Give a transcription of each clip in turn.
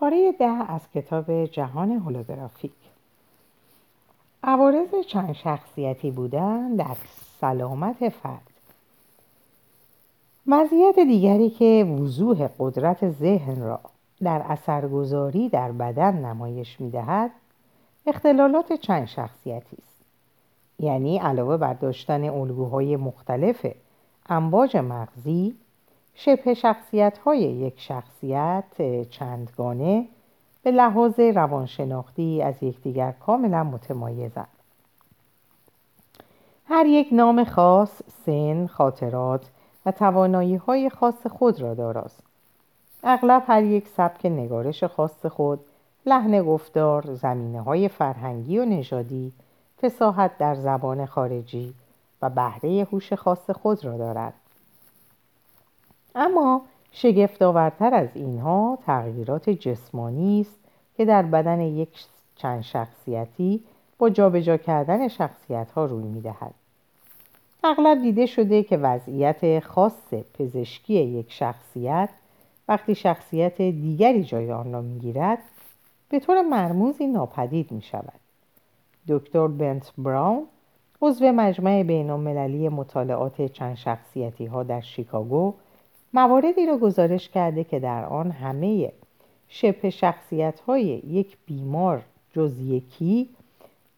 پاره ده از کتاب جهان هولوگرافیک. عوارض چند شخصیتی بودن در سلامت فرد. مزیت دیگری که وضوح قدرت ذهن را در اثرگذاری در بدن نمایش می‌دهد اختلالات چند شخصیتی است. یعنی علاوه بر داشتن الگوهای مختلف امواج مغزی شبه شخصیت های یک شخصیت چندگانه به لحاظ روانشناختی از یکدیگر کاملا متمایزند هر یک نام خاص، سن، خاطرات و توانایی های خاص خود را داراست. اغلب هر یک سبک نگارش خاص خود، لحن گفتار، زمینه های فرهنگی و نژادی، فساحت در زبان خارجی و بهره هوش خاص خود را دارد. اما شگفتآورتر از اینها تغییرات جسمانی است که در بدن یک چند شخصیتی با جابجا کردن شخصیت ها روی می دهد. اغلب دیده شده که وضعیت خاص پزشکی یک شخصیت وقتی شخصیت دیگری جای آن را می‌گیرد به طور مرموزی ناپدید می شود. دکتر بنت براون عضو مجمع بین مطالعات چند شخصیتی ها در شیکاگو مواردی را گزارش کرده که در آن همه شبه شخصیت های یک بیمار جز یکی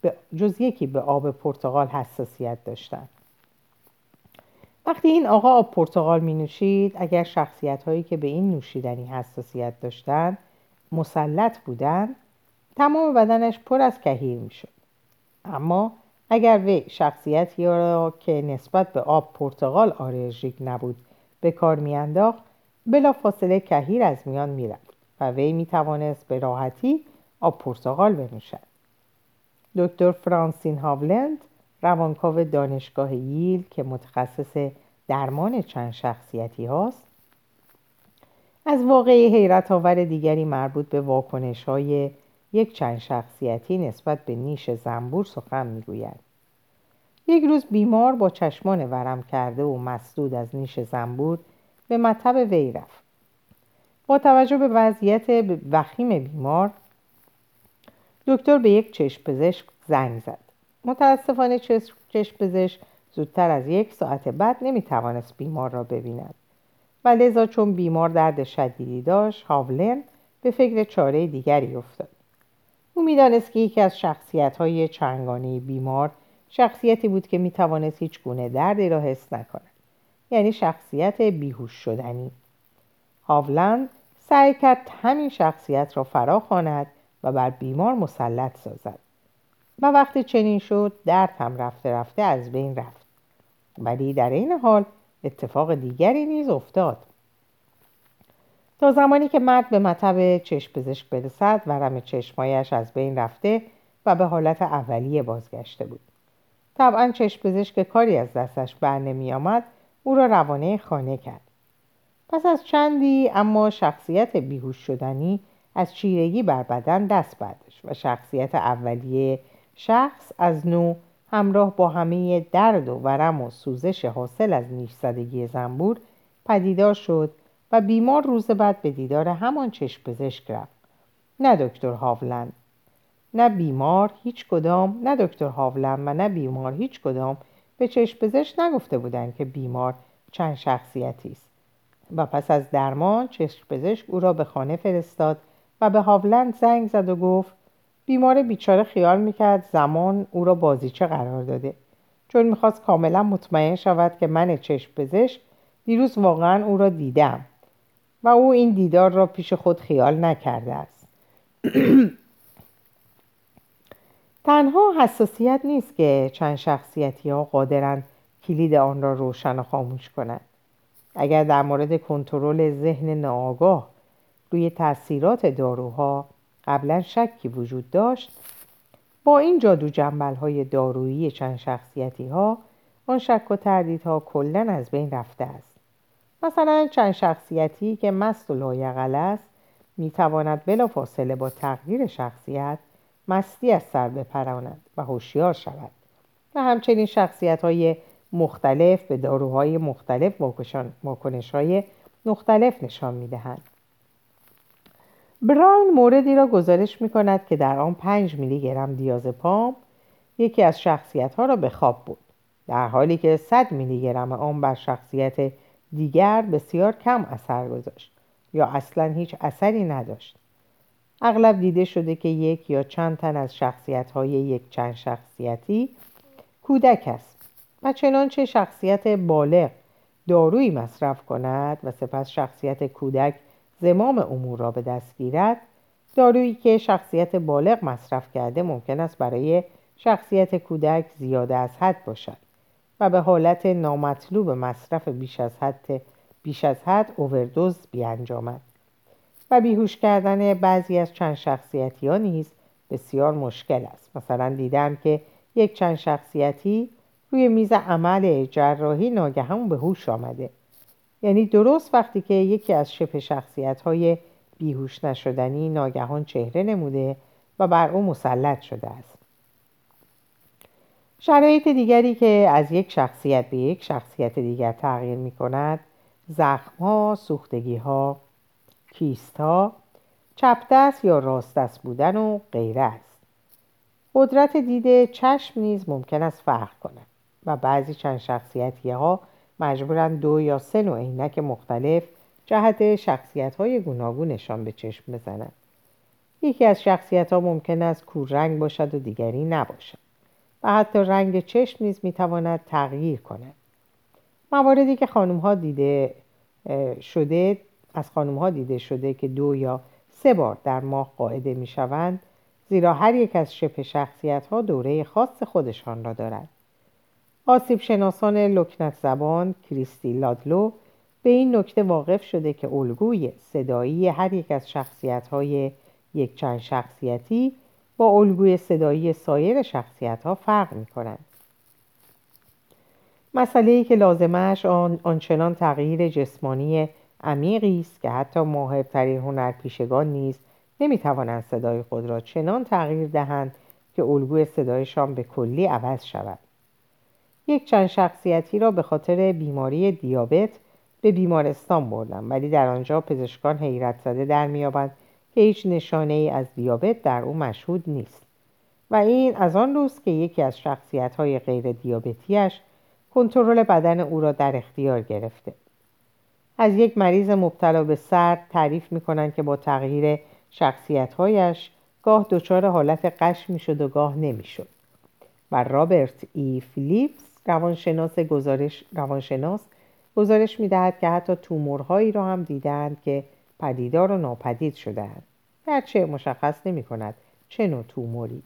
به, جز یکی به آب پرتغال حساسیت داشتند. وقتی این آقا آب پرتغال می نوشید اگر شخصیت هایی که به این نوشیدنی حساسیت داشتند مسلط بودند تمام بدنش پر از کهیر می شد. اما اگر وی شخصیتی را که نسبت به آب پرتغال آلرژیک نبود به کار میانداخت بلا فاصله کهیر از میان می‌رفت و وی می توانست به راحتی آب پرتغال بنوشد. دکتر فرانسین هاولند روانکاو دانشگاه ییل که متخصص درمان چند شخصیتی هاست از واقعی حیرت آور دیگری مربوط به واکنش های یک چند شخصیتی نسبت به نیش زنبور سخن می‌گوید. یک روز بیمار با چشمان ورم کرده و مسدود از نیش زنبور به مطب وی رفت. با توجه به وضعیت وخیم بیمار دکتر به یک چشم پزشک زنگ زد. متاسفانه چشم پزشک زودتر از یک ساعت بعد نمی‌توانست بیمار را ببیند. و لذا چون بیمار درد شدیدی داشت هاولن به فکر چاره دیگری افتاد. او می‌دانست که یکی از شخصیت های چنگانه بیمار شخصیتی بود که می‌توانست هیچ گونه دردی را حس نکند. یعنی شخصیت بیهوش شدنی. هاولند سعی کرد همین شخصیت را فرا خواند و بر بیمار مسلط سازد. و وقتی چنین شد درد هم رفته رفته از بین رفت. ولی در این حال اتفاق دیگری نیز افتاد. تا زمانی که مرد به مطب چشم پزشک برسد ورم چشمایش از بین رفته و به حالت اولیه بازگشته بود. طبعا چشم پزشک کاری از دستش بر نمی آمد او را روانه خانه کرد. پس از چندی اما شخصیت بیهوش شدنی از چیرگی بر بدن دست برداشت و شخصیت اولیه شخص از نو همراه با همه درد و ورم و سوزش حاصل از نیش زدگی زنبور پدیدار شد و بیمار روز بعد به دیدار همان چشم پزشک رفت. نه دکتر هاولند نه بیمار هیچ کدام نه دکتر هاولند و نه بیمار هیچ کدام به چشم پزشک نگفته بودند که بیمار چند شخصیتی است. و پس از درمان چشم پزشک او را به خانه فرستاد و به هاولند زنگ زد و گفت بیمار بیچاره خیال می‌کرد زمان او را بازیچه قرار داده. چون می‌خواست کاملا مطمئن شود که من چشم پزشک دیروز واقعا او را دیدم و او این دیدار را پیش خود خیال نکرده است. تنها حساسیت نیست که چند شخصیتی ها قادرند کلید آن را روشن و خاموش کنند. اگر در مورد کنترل ذهن ناآگاه روی تاثیرات داروها قبلا شکی وجود داشت با این جادو جنبل های دارویی چند شخصیتی ها آن شک و تردیدها کلا از بین رفته است. مثلا چند شخصیتی که مست و لایقل است می‌تواند بلافاصله با تغییر شخصیت مستی از سر بپراند و هوشیار شود و همچنین شخصیت های مختلف به داروهای مختلف واکنش های مختلف نشان می‌دهند. براون موردی را گزارش می کند که در آن 5 میلی گرم دیازپام یکی از شخصیت ها را به خواب بود در حالی که 100 میلی گرم آن بر شخصیت دیگر بسیار کم اثر گذاشت یا اصلا هیچ اثری نداشت. اغلب دیده شده که یک یا چند تن از شخصیت های یک چند شخصیتی کودک است و چنانچه شخصیت بالغ دارویی مصرف کند و سپس شخصیت کودک زمام امور را به دست گیرد دارویی که شخصیت بالغ مصرف کرده ممکن است برای شخصیت کودک زیاده از حد باشد و به حالت نامطلوب مصرف بیش از حد بیش از حد اووردوز بیانجامد. و بیهوش کردن بعضی از چند شخصیتی ها نیز بسیار مشکل است. مثلا دیدم که یک چند شخصیتی روی میز عمل جراحی ناگهان به هوش آمده. یعنی درست وقتی که یکی از شبه شخصیت های بیهوش نشدنی ناگهان چهره نموده و بر او مسلط شده است. شرایط دیگری که از یک شخصیت به یک شخصیت دیگر تغییر می کند زخم ها، سوختگی ها، کیست ها، چپ دست یا راست دست بودن و غیره است. قدرت دیده چشم نیز ممکن است فرق کند و بعضی چند شخصیتی ها مجبورند دو یا سه نوع عینک مختلف جهت شخصیت های گوناگونشان به چشم بزنند. یکی از شخصیت ها ممکن است رنگ باشد و دیگری نباشد و حتی رنگ چشم نیز می‌تواند تغییر کند. مواردی که خانم ها دیده شده از خانم ها دیده شده که دو یا سه بار در ماه قاعده می شوند زیرا هر یک از شبه شخصیت ها دوره خاص خودشان را دارند. آسیب شناسان لکنت زبان کریستی لادلو به این نکته واقف شده که الگوی صدایی هر یک از شخصیت های یک چند شخصیتی با الگوی صدایی سایر شخصیت ها فرق می کنند. مسئله ای که لازمش آن آنچنان تغییر جسمانی عمیقی است که حتی ماهرترین هنرپیشگان نیز نمی‌توانند صدای خود را چنان تغییر دهند که الگوی صدایشان به کلی عوض شود. یک چند شخصیتی را به خاطر بیماری دیابت به بیمارستان بردم ولی در آنجا پزشکان حیرت زده در میابند که هیچ نشانه ای از دیابت در او مشهود نیست. و این از آن روز که یکی از شخصیت های غیر دیابتیش کنترل بدن او را در اختیار گرفته. از یک مریض مبتلا به سرد تعریف می‌کنند که با تغییر شخصیتهایش گاه دچار حالت قش می‌شد و گاه نمی‌شد. و رابرت ای فیلیپس روانشناس گزارش روانشناس گزارش می‌دهد که حتی تومورهایی را هم دیدند که پدیدار و ناپدید شدهاند. گرچه مشخص نمی کند چه نوع توموری.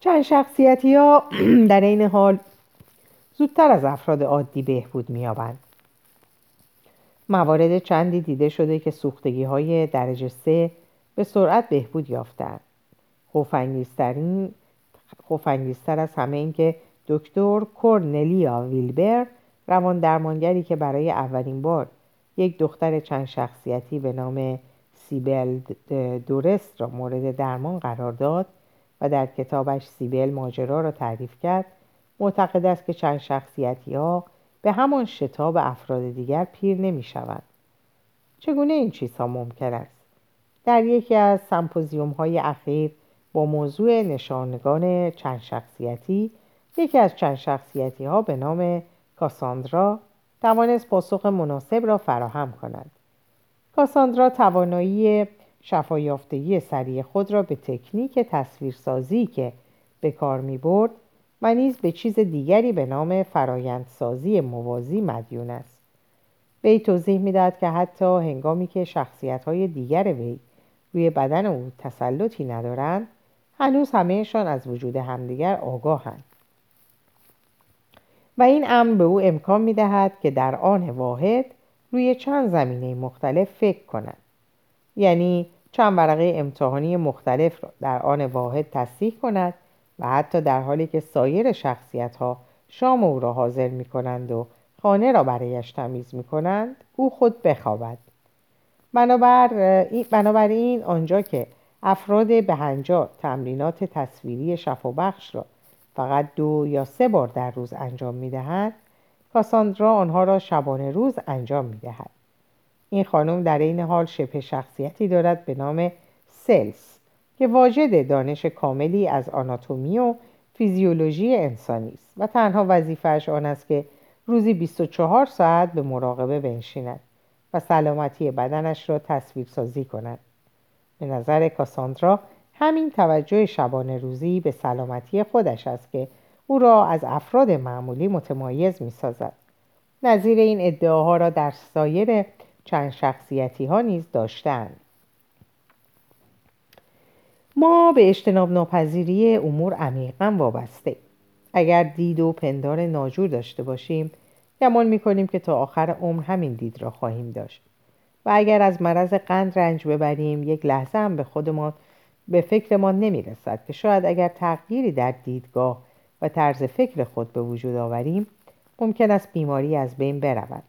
چند شخصیتی ها در این حال زودتر از افراد عادی بهبود مییابند. موارد چندی دیده شده که سوختگی های درجه سه به سرعت بهبود یافتند. خوفانگیزتر از همه این که دکتر کورنلیا ویلبر روان درمانگری که برای اولین بار یک دختر چند شخصیتی به نام سیبل دورست را مورد درمان قرار داد و در کتابش سیبل ماجرا را تعریف کرد معتقد است که چند شخصیتی ها به همان شتاب افراد دیگر پیر نمی شود. چگونه این چیزها ممکن است؟ در یکی از سمپوزیوم های اخیر با موضوع نشانگان چند شخصیتی یکی از چند شخصیتی ها به نام کاساندرا توانست پاسخ مناسب را فراهم کند. کاساندرا توانایی شفایافتگی سریع خود را به تکنیک تصویرسازی که به کار می برد و نیز به چیز دیگری به نام فرایندسازی موازی مدیون است. وی توضیح می‌دهد که حتی هنگامی که شخصیت های دیگر وی روی بدن او تسلطی ندارند هنوز همهشان از وجود همدیگر آگاهند. و این امر به او امکان می دهد که در آن واحد روی چند زمینه مختلف فکر کند. یعنی چند ورقه امتحانی مختلف را در آن واحد تصدیح کند و حتی در حالی که سایر شخصیت ها شام او را حاضر می کنند و خانه را برایش تمیز می کنند او خود بخوابد. بنابراین آنجا که افراد بهنجار تمرینات تصویری شفابخش را فقط دو یا سه بار در روز انجام می دهند کاساندرا آنها را شبانه روز انجام می دهد این خانم در این حال شبه شخصیتی دارد به نام سلس. که واجد دانش کاملی از آناتومی و فیزیولوژی انسانی است و تنها وظیفهش آن است که روزی 24 ساعت به مراقبه بنشیند و سلامتی بدنش را تصویر سازی کند به نظر کاساندرا همین توجه شبانه روزی به سلامتی خودش است که او را از افراد معمولی متمایز می سازد. نظیر این ادعاها را در سایر چند شخصیتی ها نیز داشتند. ما به اجتناب ناپذیری امور عمیقا وابسته. اگر دید و پندار ناجور داشته باشیم گمان می‌کنیم که تا آخر عمر همین دید را خواهیم داشت. و اگر از مرض قند رنج ببریم یک لحظه هم به خودمان به فکرمان نمی‌رسد که شاید اگر تغییری در دیدگاه و طرز فکر خود به وجود آوریم ممکن است بیماری از بین برود.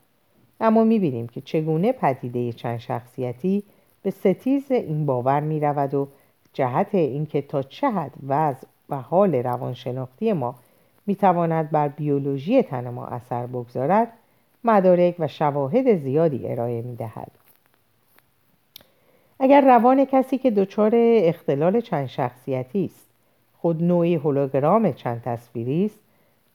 اما می‌بینیم که چگونه پدیده چند شخصیتی به ستیز این باور می‌رود و جهت اینکه تا چه حد وضع و حال روانشناختی ما می‌تواند بر بیولوژی تن ما اثر بگذارد مدارک و شواهد زیادی ارائه می‌دهد. اگر روان کسی که دچار اختلال چند شخصیتی است خود نوعی هولوگرام چند تصویری است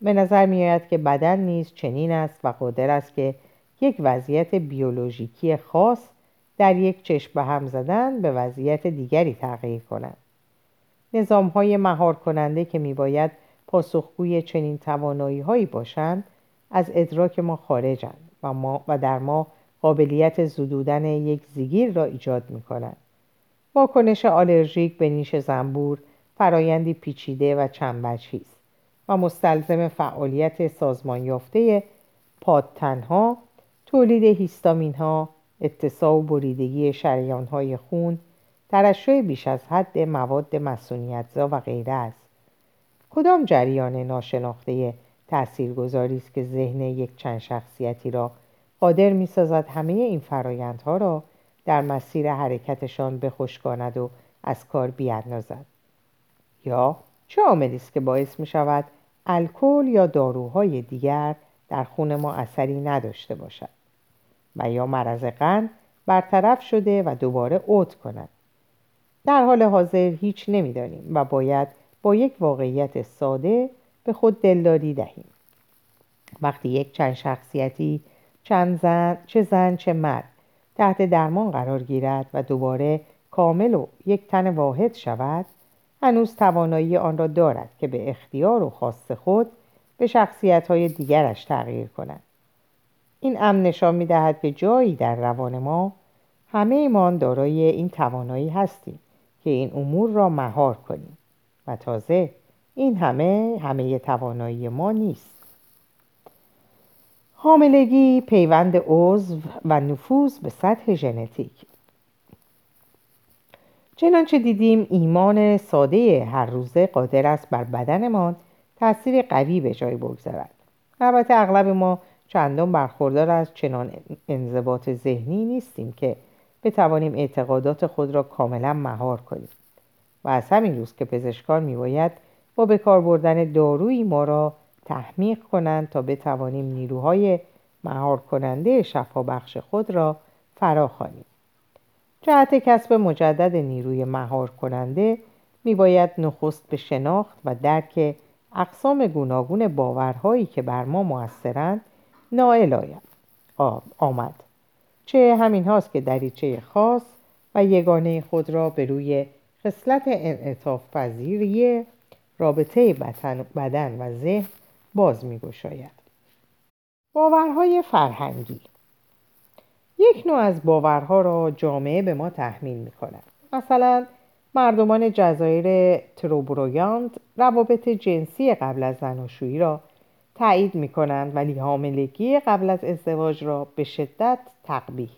به نظر میآید که بدن نیز چنین است و قادر است که یک وضعیت بیولوژیکی خاص در یک چشم به هم زدن به وضعیت دیگری تغییر کند نظام های مهار کننده که می باید پاسخگوی چنین توانایی هایی باشند از ادراک ما خارجند و, ما و در ما قابلیت زدودن یک زیگیر را ایجاد می کنند. واکنش آلرژیک به نیش زنبور فرایندی پیچیده و چند است و مستلزم فعالیت سازمان یافته پادتنها تولید هیستامین ها اتساع و بریدگی شریان های خون ترشح بیش از حد مواد مسونیتزا و غیره است. کدام جریان ناشناخته تاثیرگذاری است که ذهن یک چند شخصیتی را قادر می سازد همه این فرایندها را در مسیر حرکتشان بخشکاند و از کار بیاندازد؟ یا چه عاملی است که باعث می شود الکل یا داروهای دیگر در خون ما اثری نداشته باشد؟ و یا مرض قند برطرف شده و دوباره اوت کند. در حال حاضر هیچ نمی‌دانیم و باید با یک واقعیت ساده به خود دلداری دهیم. وقتی یک چند شخصیتی چند زن چه زن چه مرد تحت درمان قرار گیرد و دوباره کامل و یک تن واحد شود هنوز توانایی آن را دارد که به اختیار و خواست خود به شخصیت های دیگرش تغییر کند. این امن نشان می دهد که جایی در روان ما همه ایمان دارای این توانایی هستیم که این امور را مهار کنیم. و تازه این همه همه توانایی ما نیست. حاملگی پیوند عضو و نفوذ به سطح ژنتیک. چنانچه دیدیم ایمان ساده هر روزه قادر است بر بدنمان تاثیر قوی به جای بگذارد. البته اغلب ما چندان برخوردار از چنان انضباط ذهنی نیستیم که بتوانیم اعتقادات خود را کاملا مهار کنیم. و از همین روز که پزشکان میباید با به کار بردن دارویی ما را تحمیق کنند تا بتوانیم نیروهای مهار کننده شفابخش خود را فراخوانیم. جهت کسب مجدد نیروی مهار کننده میباید نخست به شناخت و درک اقسام گوناگون باورهایی که بر ما موثرند نائل آید آمد چه همین هاست که دریچه خاص و یگانه خود را به روی خصلت انعطاف پذیری رابطه بدن و ذهن باز می گشاید. باورهای فرهنگی یک نوع از باورها را جامعه به ما تحمیل می کند. مثلا مردمان جزایر تروبرویاند روابط جنسی قبل از زناشویی را تایید می کنند ولی حاملگی قبل از ازدواج را به شدت تقبیح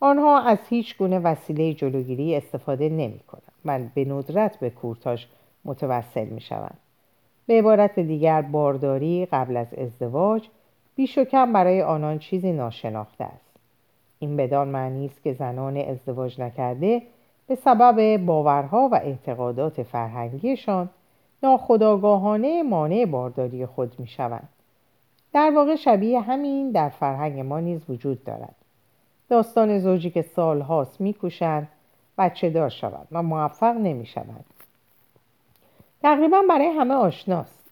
آنها از هیچ گونه وسیله جلوگیری استفاده نمی کنند و به ندرت به کورتاژ متوسل می شوند. به عبارت دیگر بارداری قبل از ازدواج بیش و کم برای آنان چیزی ناشناخته است. این بدان معنی است که زنان ازدواج نکرده به سبب باورها و اعتقادات فرهنگیشان ناخداگاهانه مانع بارداری خود می شوند. در واقع شبیه همین در فرهنگ ما نیز وجود دارد. داستان زوجی که سالهاست میکوشند بچه دار شود و موفق نمی‌شوند تقریبا برای همه آشناست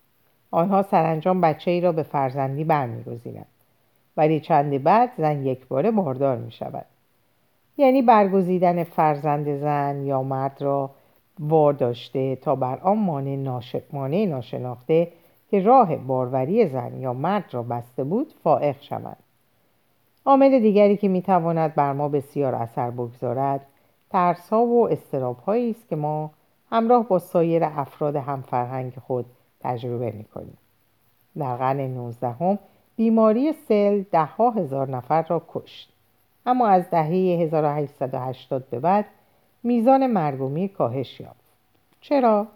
آنها سرانجام بچه ای را به فرزندی برمیگزینند ولی چند بعد زن یک باره باردار می شود یعنی برگزیدن فرزند زن یا مرد را وار داشته تا بر آن مانع, ناشناخته که راه باروری زن یا مرد را بسته بود فائق شود. عامل دیگری که می‌تواند بر ما بسیار اثر بگذارد ترس ها و استراب است که ما همراه با سایر افراد همفرهنگ خود تجربه می‌کنیم. در قرن 19 هم بیماری سل ده ها هزار نفر را کشت. اما از دهه 1880 به بعد میزان مرگومی کاهش یافت. چرا؟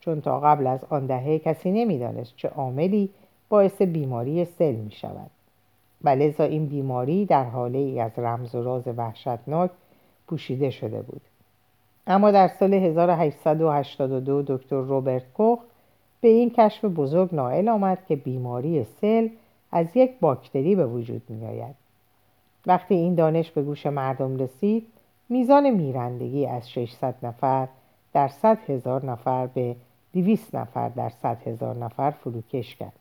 چون تا قبل از آن دهه کسی نمی‌دانست چه عاملی باعث بیماری سل می شود و لذا این بیماری در حاله ای از رمز و راز وحشتناک پوشیده شده بود. اما در سال 1882 دکتر روبرت کوخ به این کشف بزرگ نائل آمد که بیماری سل از یک باکتری به وجود می آید. وقتی این دانش به گوش مردم رسید میزان میرندگی از 600 نفر در 100 هزار نفر به 200 نفر در 100 هزار نفر فروکش کرد.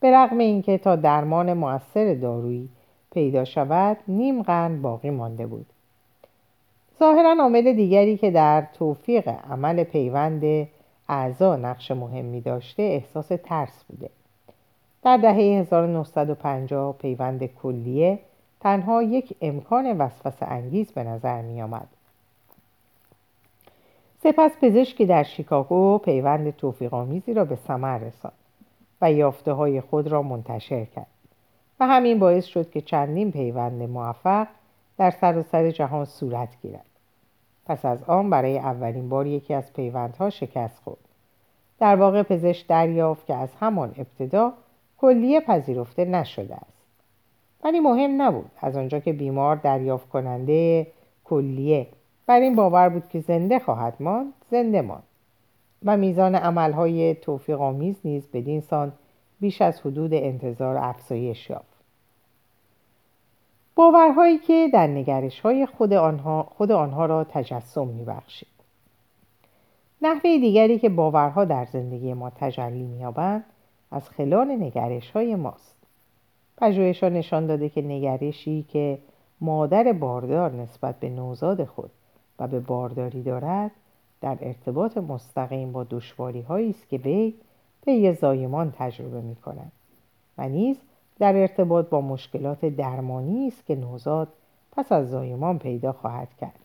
به رغم اینکه تا درمان موثر دارویی پیدا شود نیم قرن باقی مانده بود. ظاهرا عامل دیگری که در توفیق عمل پیوند اعضا نقش مهمی داشته احساس ترس بوده. در دهه 1950 پیوند کلیه تنها یک امکان وسوسه انگیز به نظر می آمد. سپس پزشکی در شیکاگو پیوند توفیقآمیزی را به ثمر رساند و یافته های خود را منتشر کرد و همین باعث شد که چندین پیوند موفق در سراسر سر جهان صورت گیرد. پس از آن برای اولین بار یکی از پیوندها شکست خورد. در واقع پزشک دریافت که از همان ابتدا کلیه پذیرفته نشده است. ولی مهم نبود. از آنجا که بیمار دریافت کننده کلیه. بر این باور بود که زنده خواهد ماند زنده ماند. و میزان عملهای توفیق آمیز نیز بدین سان بیش از حدود انتظار افزایش یافت. باورهایی که در نگرش های خود آنها, خود آنها را تجسم میبخشید. نحوه دیگری که باورها در زندگی ما تجلی مییابند از خلال نگرش های ماست. پژوهشها نشان داده که نگرشی که مادر باردار نسبت به نوزاد خود و به بارداری دارد در ارتباط مستقیم با دشواری هایی است که وی یه زایمان تجربه می کند و نیز در ارتباط با مشکلات درمانی است که نوزاد پس از زایمان پیدا خواهد کرد.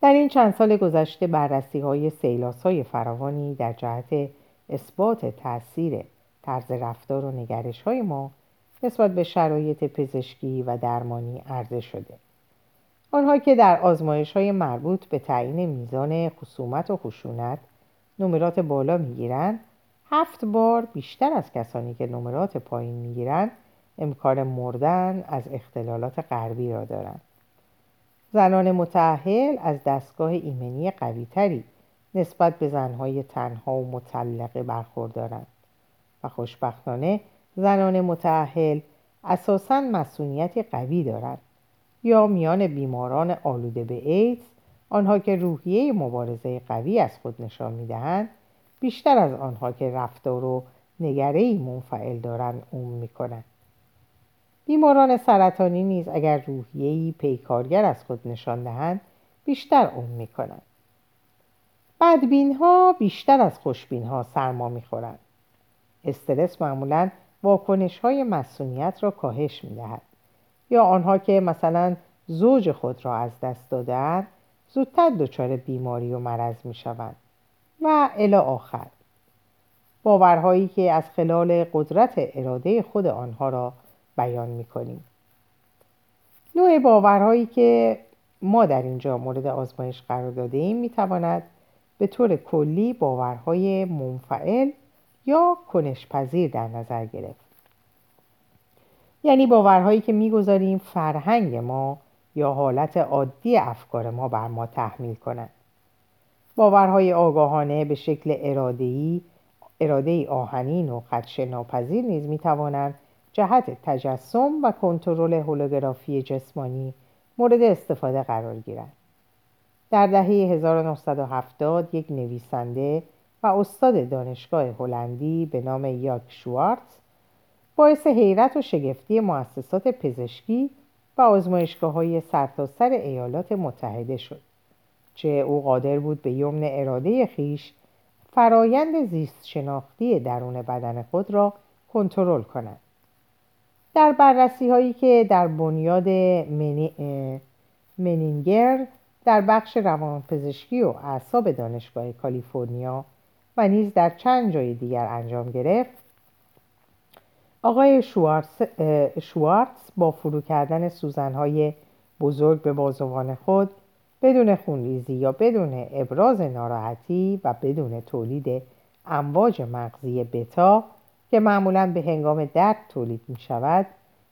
در این چند سال گذشته بررسی های سیلاس های فراوانی در جهت اثبات تاثیر طرز رفتار و نگرش های ما نسبت به شرایط پزشکی و درمانی عرضه شده. آنها که در آزمایش های مربوط به تعیین میزان خصومت و خشونت نمرات بالا می‌گیرند هفت بار بیشتر از کسانی که نمرات پایین می‌گیرند امکان مردن از اختلالات غربی را دارند. زنان متعهل از دستگاه ایمنی قویتری نسبت به زنهای تنها و مطلقه برخوردارند. خوشبختانه زنان متعهل اساسا مسئولیتی قوی دارند یا میان بیماران آلوده به ایدز آنها که روحیه مبارزه قوی از خود نشان می‌دهند بیشتر از آنها که رفتار و نگره منفعل دارند اون می‌کنند. بیماران سرطانی نیز اگر روحیه‌ای پیکارگر از خود نشان دهند بیشتر اون می‌کنند. بدبین ها بیشتر از خوشبین ها سرما می‌خورند. استرس معمولا واکنش های مسئولیت را کاهش می‌دهد. یا آنها که مثلا زوج خود را از دست دادن زودتر دچار بیماری و مرض می شوند و الی آخر. باورهایی که از خلال قدرت اراده خود آنها را بیان می کنیم نوع باورهایی که ما در اینجا مورد آزمایش قرار داده ایم می تواند به طور کلی باورهای منفعل یا کنشپذیر در نظر گرفت یعنی باورهایی که می‌گذاریم فرهنگ ما یا حالت عادی افکار ما بر ما تحمیل کنند باورهای آگاهانه به شکل ارادهی اراده آهنین و خدش ناپذیر نیز می توانند جهت تجسم و کنترل هولوگرافی جسمانی مورد استفاده قرار گیرند. در دهه 1970 یک نویسنده و استاد دانشگاه هلندی به نام یاک شوارتز باعث حیرت و شگفتی مؤسسات پزشکی و آزمایشگاه های سرتاسر ایالات متحده شد چه او قادر بود به یمن اراده خیش فرایند زیست شناختی درون بدن خود را کنترل کند. در بررسی هایی که در بنیاد منی... منینگر در بخش روانپزشکی و اعصاب دانشگاه کالیفرنیا و نیز در چند جای دیگر انجام گرفت. آقای شوارتز با فرو کردن سوزنهای بزرگ به بازوان خود بدون خونریزی یا بدون ابراز ناراحتی و بدون تولید امواج مغزی بتا که معمولا به هنگام درد تولید می شود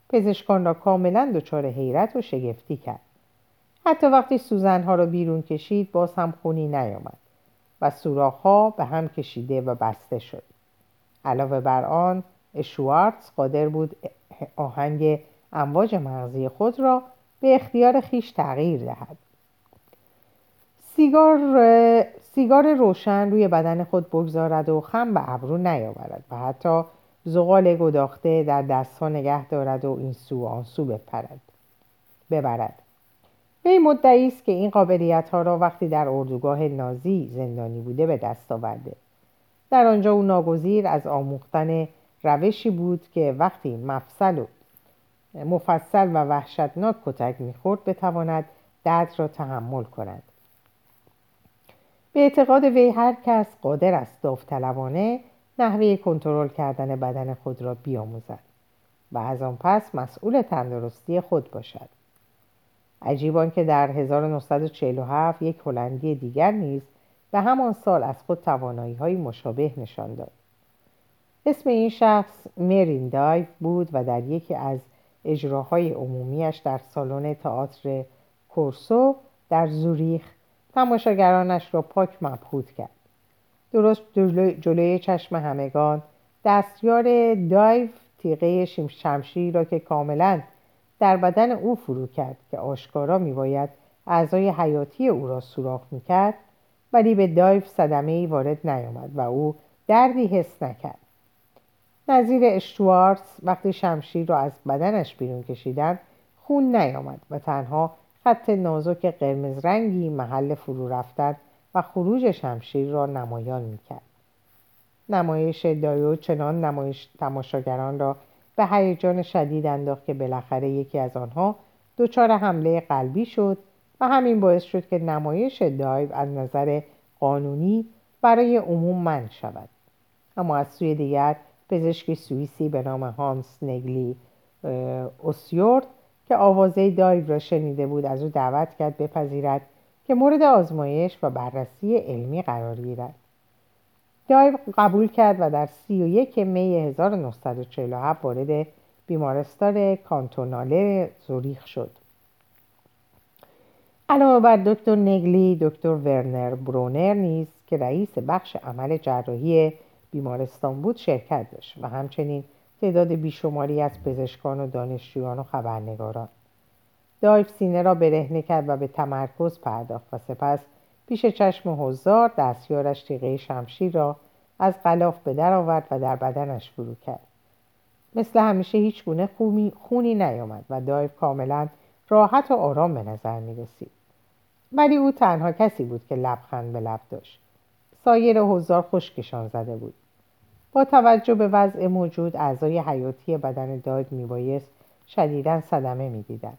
پزشکان را کاملا دچار حیرت و شگفتی کرد. حتی وقتی سوزنها را بیرون کشید باز هم خونی نیامد. و سوراخها به هم کشیده و بسته شد. علاوه بر آن اشوارتز قادر بود آهنگ امواج مغزی خود را به اختیار خیش تغییر دهد. سیگار, سیگار روشن روی بدن خود بگذارد و خم به ابرو نیاورد و حتی زغال گداخته در دستها نگه دارد و این سو آن سو بپرد. ببرد. وی مدعی است که این قابلیت ها را وقتی در اردوگاه نازی زندانی بوده به دست آورده. در آنجا او ناگزیر از آموختن روشی بود که وقتی مفصل و مفصل و وحشتناک کتک می‌خورد بتواند درد را تحمل کند. به اعتقاد وی هر کس قادر است داوطلبانه نحوه کنترل کردن بدن خود را بیاموزد و از آن پس مسئول تندرستی خود باشد. عجیبان که در 1947 یک هلندی دیگر نیز به همان سال از خود توانایی های مشابه نشان داد. اسم این شخص مرین دایف بود و در یکی از اجراهای عمومیش در سالن تئاتر کورسو در زوریخ تماشاگرانش را پاک مبهوت کرد. درست جلوی چشم همگان دستیار دایف تیغه شمشیر را که کاملا در بدن او فرو کرد که آشکارا میباید اعضای حیاتی او را سوراخ می‌کرد ولی به دایف صدمه ای وارد نیامد و او دردی حس نکرد. نظیر اشتوارتس وقتی شمشیر را از بدنش بیرون کشیدند خون نیامد و تنها خط نازک قرمز رنگی محل فرو رفتن و خروج شمشیر را نمایان می‌کرد. نمایش دایو چنان نمایش تماشاگران را به هیجان شدید انداخت که بالاخره یکی از آنها دچار حمله قلبی شد و همین باعث شد که نمایش دایو از نظر قانونی برای عموم من شود. اما از سوی دیگر پزشک سوئیسی به نام هانس نگلی اوسیورد که آوازه دایو را شنیده بود از او دعوت کرد بپذیرد که مورد آزمایش و بررسی علمی قرار گیرد. دایو قبول کرد و در 31 می 1947 وارد بیمارستان کانتوناله زوریخ شد. علاوه بر دکتر نگلی دکتر ورنر برونر نیز که رئیس بخش عمل جراحی بیمارستان بود شرکت داشت و همچنین تعداد بیشماری از پزشکان و دانشجویان و خبرنگاران. دایف سینه را برهنه کرد و به تمرکز پرداخت و سپس پیش چشم حضار دستیارش تیغه شمشیر را از غلاف به در آورد و در بدنش فرو کرد. مثل همیشه هیچ گونه خونی نیامد و دایف کاملا راحت و آرام به نظر می رسید. ولی او تنها کسی بود که لبخند به لب داشت. سایر حضار خشکشان زده بود. با توجه به وضع موجود اعضای حیاتی بدن دایو میبایست شدیدا صدمه می‌دیدند.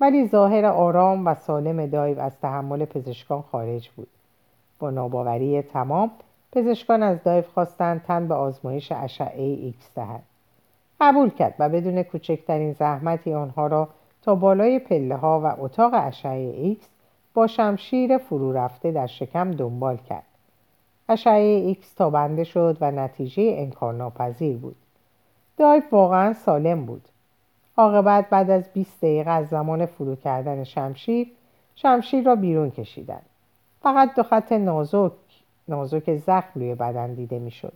ولی ظاهر آرام و سالم دایو از تحمل پزشکان خارج بود. با ناباوری تمام پزشکان از دایو خواستند تن به آزمایش اشعه ایکس دهد. قبول کرد و بدون کوچکترین زحمتی آنها را تا بالای پله ها و اتاق اشعه ایکس با شمشیر فرو رفته در شکم دنبال کرد. اشعه ایکس تابنده شد و نتیجه انکارناپذیر بود. دایف واقعا سالم بود. عاقبت بعد از 20 دقیقه از زمان فرو کردن شمشیر شمشیر را بیرون کشیدند. فقط دو خط نازک نازک زخم روی بدن دیده می‌شد.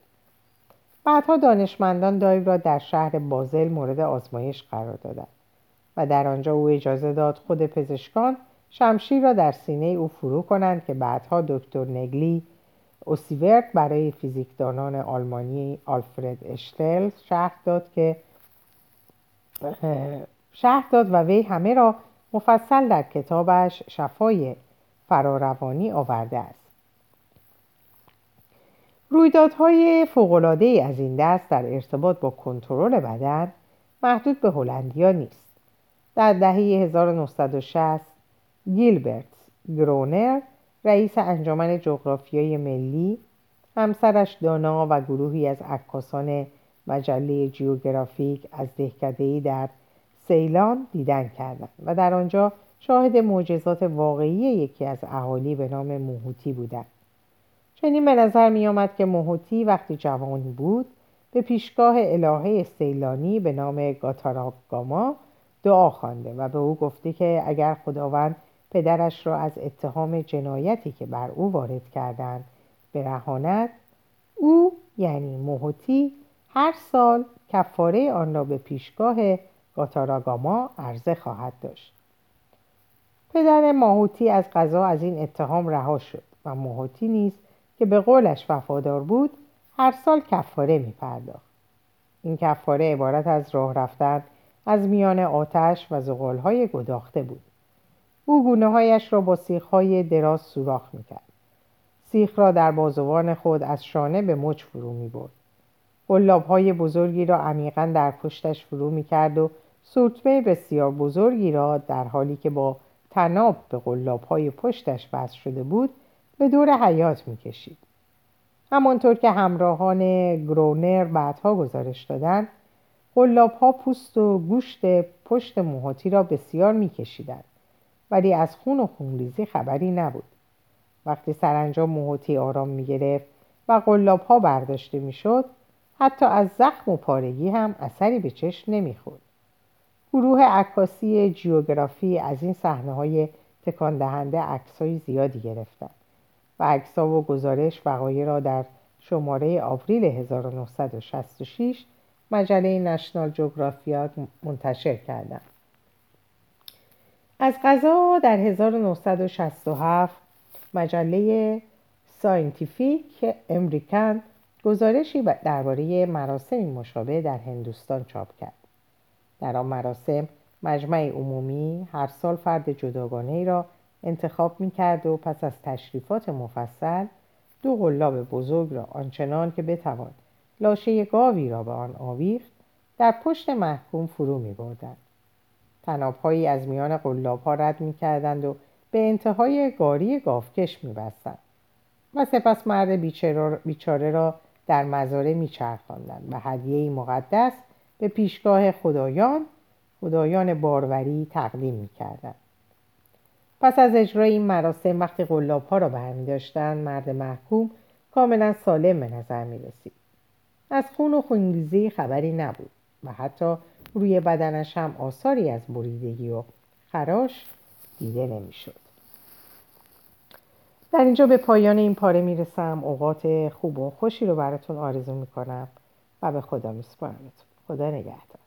بعدها دانشمندان دایو را در شهر بازل مورد آزمایش قرار دادند و در آنجا او اجازه داد خود پزشکان شمشیر را در سینه او فرو کنند که بعدها دکتر نگلی اوسیورت برای فیزیکدانان آلمانی آلفرد اشتل شهر داد که شهر داد و وی همه را مفصل در کتابش شفای فراروانی آورده است. رویدادهای فوق‌العاده‌ای از این دست در ارتباط با کنترل بدن محدود به هلندیا نیست. در دهه 1960 گیلبرت گرونر رئیس انجمن جغرافیای ملی همسرش دانا و گروهی از عکاسان مجله جیوگرافیک از دهکده‌ای در سیلان دیدن کردند و در آنجا شاهد معجزات واقعی یکی از اهالی به نام موهوتی بودند. چنین به نظر می آمد که موهوتی وقتی جوانی بود به پیشگاه الهه سیلانی به نام گاتاراگاما دعا خوانده و به او گفته که اگر خداوند پدرش را از اتهام جنایتی که بر او وارد کردند برهاند او یعنی موهوتی هر سال کفاره آن را به پیشگاه گاتاراگاما عرضه خواهد داشت پدر ماهوتی از قضا از این اتهام رها شد و ماهوتی نیز که به قولش وفادار بود هر سال کفاره می پرداخت. این کفاره عبارت از راه رفتن از میان آتش و زغالهای گداخته بود او گونه هایش را با های دراز سوراخ می‌کرد سیخ را در بازوان خود از شانه به مچ فرو می برد. های بزرگی را عمیقا در پشتش فرو می کرد و سورتمه بسیار بزرگی را در حالی که با تناب به های پشتش وصل شده بود به دور حیات می کشید. همانطور که همراهان گرونر بعدها گزارش دادند ها پوست و گوشت پشت موهاتی را بسیار می کشیدند. ولی از خون و خونریزی خبری نبود وقتی سرانجام موهوتی آرام می گرفت و قلاب ها برداشته می شد حتی از زخم و پارگی هم اثری به چشم نمی‌خورد. گروه عکاسی جیوگرافی از این صحنه های تکان دهنده عکسای زیادی گرفتند و عکسا و گزارش وقایع را در شماره آوریل 1966 مجله National جغرافیا منتشر کردند. از قضا در 1967 مجله Scientific American گزارشی درباره مراسم مشابه در هندوستان چاپ کرد در آن مراسم مجمع عمومی هر سال فرد جداگانه را انتخاب می کرد و پس از تشریفات مفصل دو قلاب بزرگ را آنچنان که بتوان لاشه گاوی را به آن آویخت در پشت محکوم فرو می بردن. تنابهایی از میان قلاب ها رد می کردند و به انتهای گاری گاوکش می بستند. و سپس مرد بیچاره را در مزاره می و هدیه مقدس به پیشگاه خدایان خدایان باروری تقدیم می کردن. پس از اجرای این مراسم وقتی قلاب ها را برمی داشتن مرد محکوم کاملا سالم به نظر می رسید. از خون و خونریزی خبری نبود و حتی روی بدنش هم آثاری از بریدگی و خراش دیده نمی‌شد. در اینجا به پایان این پاره می‌رسم. اوقات خوب و خوشی رو براتون آرزو می‌کنم و به خدا میسپارمتون. خدا نگهدار.